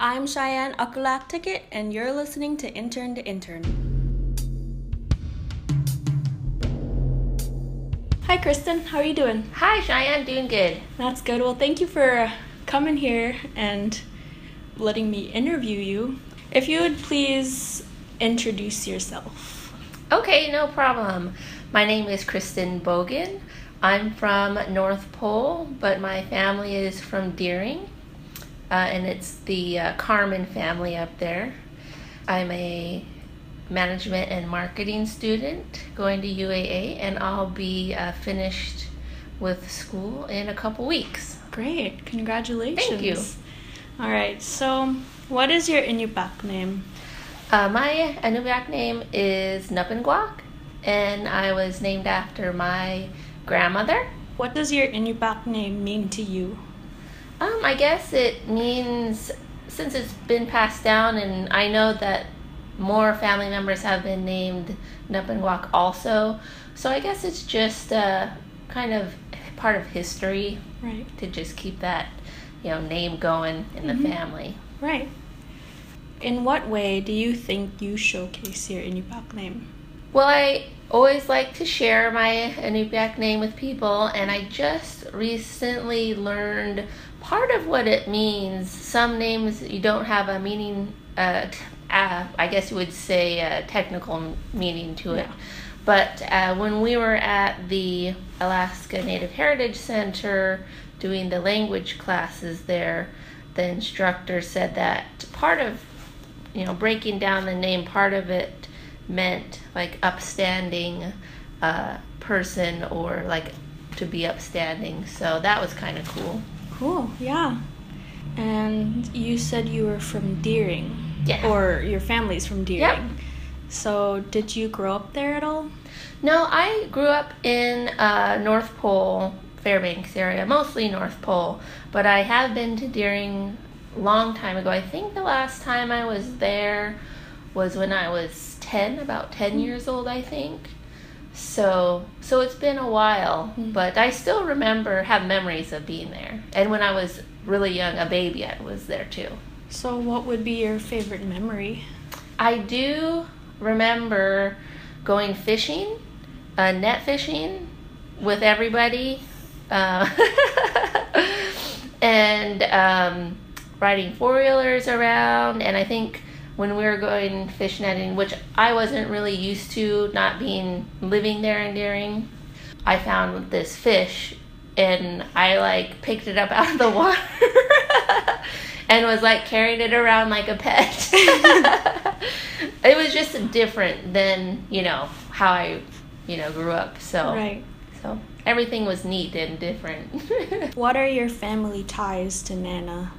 I'm Cheyenne Akulak Ticket, and you're listening to Intern to Intern. Hi, Krystin. How are you doing? Hi, Cheyenne. Doing good. That's good. Well, thank you for coming here and letting me interview you. If you would please introduce yourself. Okay, no problem. My name is Krystin Bogan. I'm from North Pole, but my family is from Deering, uh, and it's the uh, Carmen family up there. I'm a management and marketing student going to UAA, and I'll be uh, finished with school in a couple weeks. Great. Congratulations. Thank you. All right. So, what is your Inupiaq name? Uh, my Inupiaq name is Nupinguak, and I was named after my grandmother. What does your Inupiaq name mean to you? Um, I guess it means since it's been passed down, and I know that more family members have been named Nupinguak also. So I guess it's just uh, kind of part of history Right. to just keep that, you know, name going in the family. Right. In what way do you think you showcase your Inupiaq name? Well, I always like to share my Inupiaq name with people, and I just recently learned part of what it means. Some names you don't have a meaning, uh, t- uh, I guess you would say a technical meaning to it. Yeah. But uh, when we were at the Alaska Native Heritage Center doing the language classes there, the instructor said that part of you know, breaking down the name, part of it meant like upstanding uh, person or like to be upstanding. So that was kind of cool. Cool, yeah. And you said you were from Deering. Yeah. Or your family's from Deering. Yep. So, did you grow up there at all? No, I grew up in uh, North Pole, Fairbanks area, mostly North Pole, but I have been to Deering a long time ago. I think the last time I was there was when I was 10, about 10 years old, I think. So, so it's been a while, but I still remember have memories of being there. And when I was really young, a baby, I was there too. So, what would be your favorite memory? I do remember going fishing, uh, net fishing with everybody, uh, and um, riding four wheelers around. And I think when we were going fish netting, which I wasn't really used to, not being living there in Deering, I found this fish and I like picked it up out of the water and was like carrying it around like a pet. it was just different than, you know, how I, you know, grew up. So Right. so everything was neat and different. What are your family ties to Nana?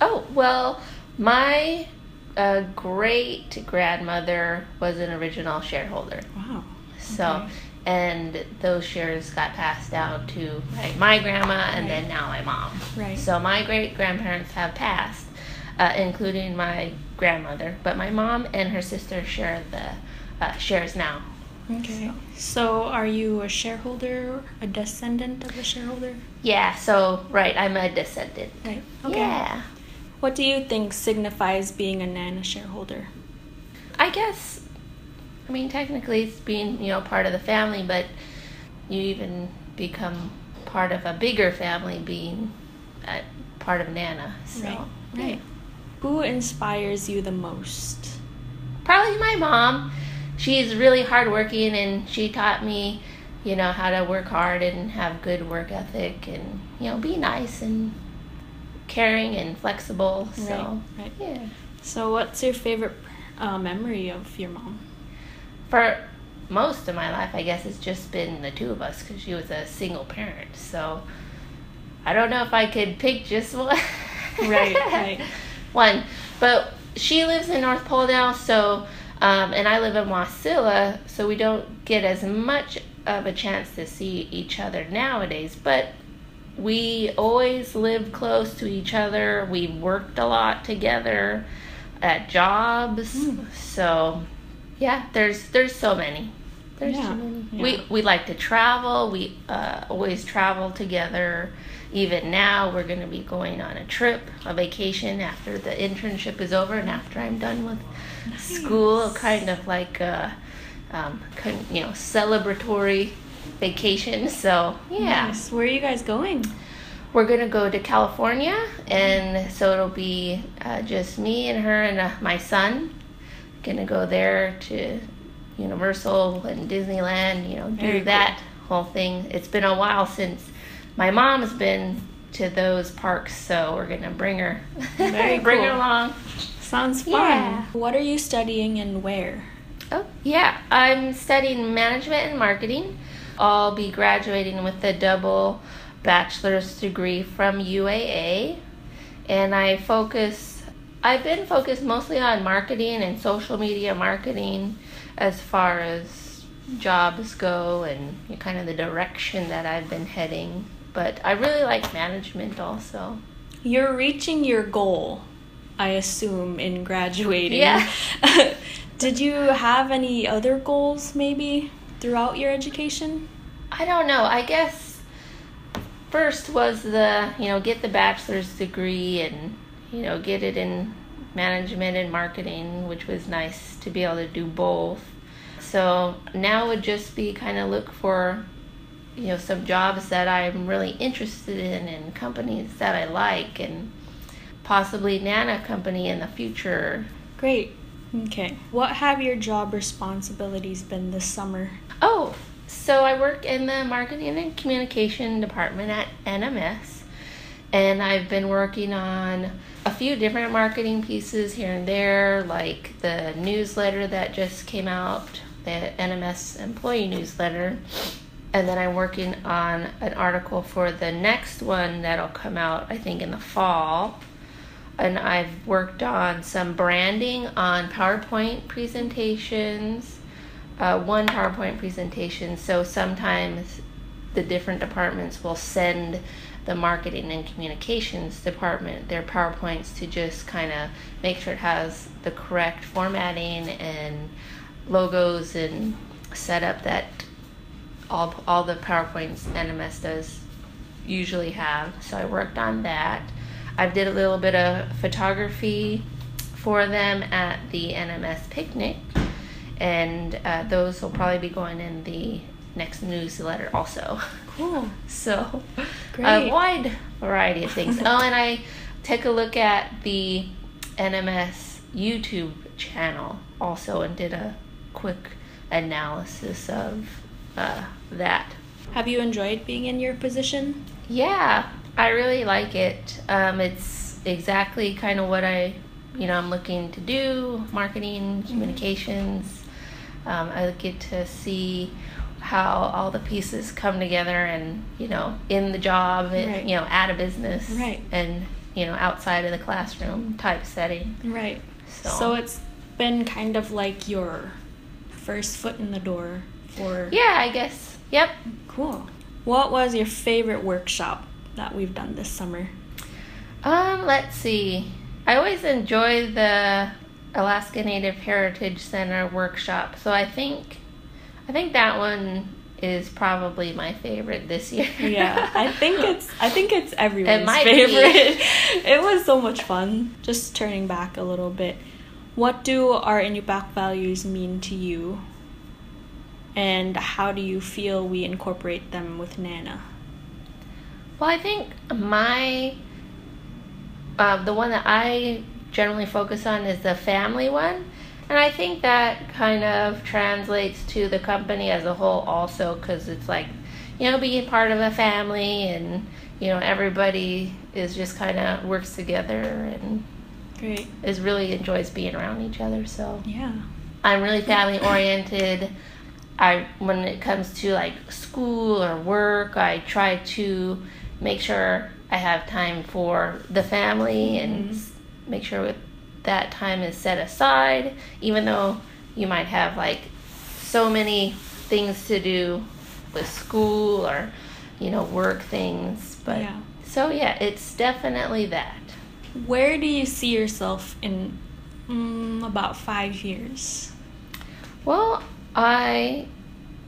oh, well, my uh, great grandmother was an original shareholder. Wow. So, Okay. and those shares got passed down to like, my grandma and then now my mom. Right. So my great grandparents have passed, uh, including my grandmother, but my mom and her sister share the uh, shares now. Okay. So, are you a shareholder, a descendant of a shareholder? Yeah. So right, I'm a descendant. Right. Yeah. What do you think signifies being a Nana shareholder? I guess. I mean, technically, it's being you know part of the family, but you even become part of a bigger family, being a part of Nana. So. Right. Right. Who inspires you the most? probably my mom. She's really hardworking and she taught me, you know, how to work hard and have good work ethic and, you know, be nice and caring and flexible. So, Right. Right. yeah. So, what's your favorite uh, memory of your mom? For most of my life, I guess it's just been the two of us because she was a single parent. So, I don't know if I could pick just one. Right, right. one. But she lives in North Pole now, so um, and I live in Wasilla, so we don't get as much of a chance to see each other nowadays. But we always lived close to each other. We worked a lot together at jobs. Hmm. So yeah, there's there's so many. There's Yeah, so many. yeah. We we like to travel. We uh, always travel together. even now we're going to be going on a trip, a vacation after the internship is over and after I'm done with nice. school, kind of like a um, you know celebratory vacation. So yeah. Nice. Where are you guys going? We're gonna go to California, and so it'll be uh, just me and her and uh, my son. Gonna go there to Universal and Disneyland. You know, do Very that cool. whole thing. It's been a while since my mom's been to those parks, so we're gonna bring her. Very bring cool. her along. Sounds fun. Yeah. What are you studying and where? Oh, yeah. I'm studying management and marketing. I'll be graduating with a double bachelor's degree from UAA. And I focus, I've been focused mostly on marketing and social media marketing as far as jobs go and kind of the direction that I've been heading. But I really like management also. You're reaching your goal, I assume, in graduating. Yeah. Did you have any other goals maybe throughout your education? I don't know. I guess first was the, you know, get the bachelor's degree and, you know, get it in management and marketing, which was nice to be able to do both. So now would just be kind of look for, you know, some jobs that I'm really interested in and companies that I like and possibly Nana company in the future. Great. Okay. What have your job responsibilities been this summer? Oh, so I work in the marketing and communication department at NMS, and I've been working on a few different marketing pieces here and there, like the newsletter that just came out, the NMS employee newsletter. And then I'm working on an article for the next one that'll come out, I think, in the fall and I've worked on some branding on PowerPoint presentations. Uh, one PowerPoint presentation. So sometimes the different departments will send the marketing and communications department their PowerPoints to just kind of make sure it has the correct formatting and logos and setup that all all the PowerPoints NMS does usually have. So I worked on that. I did a little bit of photography for them at the NMS picnic, and uh, those will probably be going in the next newsletter also. Cool. so, Great. a wide variety of things. oh, and I took a look at the NMS YouTube channel also and did a quick analysis of uh, that. Have you enjoyed being in your position? Yeah, I really like it. Um, it's exactly kind of what I, you know, I'm looking to do: marketing, mm-hmm. communications. Um, I get to see how all the pieces come together, and you know, in the job, right. you know, at a business, right, and you know, outside of the classroom type setting, right. So, so it's been kind of like your first foot in the door for. Yeah, I guess. Yep. Cool. What was your favorite workshop that we've done this summer? Um, let's see. I always enjoy the Alaska Native Heritage Center workshop, so I think I think that one is probably my favorite this year. yeah, I think it's I think it's everyone's it favorite. it was so much fun. Just turning back a little bit, what do our Inupiaq values mean to you? And how do you feel we incorporate them with Nana? Well, I think my uh, the one that I generally focus on is the family one, and I think that kind of translates to the company as a whole also because it's like you know being part of a family and you know everybody is just kind of works together and great is really enjoys being around each other. So yeah, I'm really family oriented. I when it comes to like school or work, I try to make sure I have time for the family and mm-hmm. make sure that time is set aside, even though you might have like so many things to do with school or you know work things but yeah. so yeah it's definitely that where do you see yourself in mm, about five years well i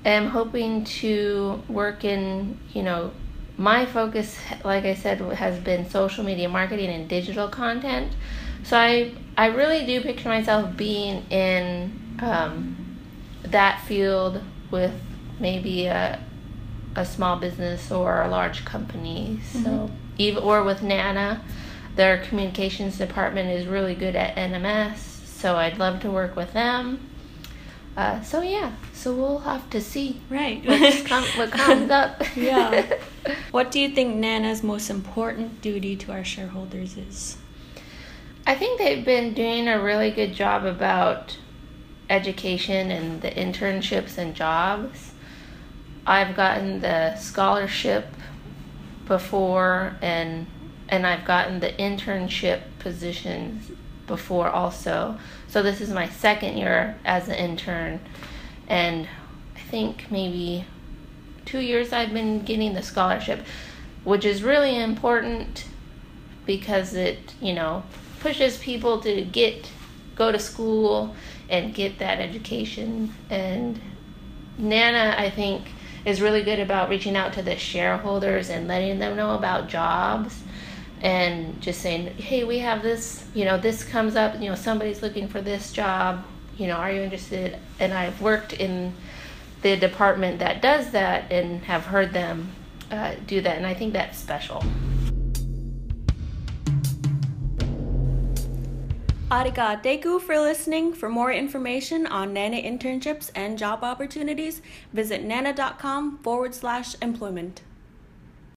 am hoping to work in you know my focus, like I said, has been social media marketing and digital content. So I I really do picture myself being in um, that field with maybe a a small business or a large company. Mm-hmm. So even or with Nana, their communications department is really good at NMS. So I'd love to work with them. Uh, so yeah, so we'll have to see. Right. Com- what comes up. yeah. What do you think Nana's most important duty to our shareholders is? I think they've been doing a really good job about education and the internships and jobs. I've gotten the scholarship before and and I've gotten the internship positions before also. So this is my second year as an intern and I think maybe 2 years I've been getting the scholarship, which is really important because it, you know, pushes people to get go to school and get that education and Nana I think is really good about reaching out to the shareholders and letting them know about jobs and just saying, hey, we have this, you know, this comes up, you know, somebody's looking for this job, you know, are you interested? And I've worked in the department that does that and have heard them uh, do that, and I think that's special. Arigateku for listening. For more information on Nana internships and job opportunities, visit nana.com forward slash employment.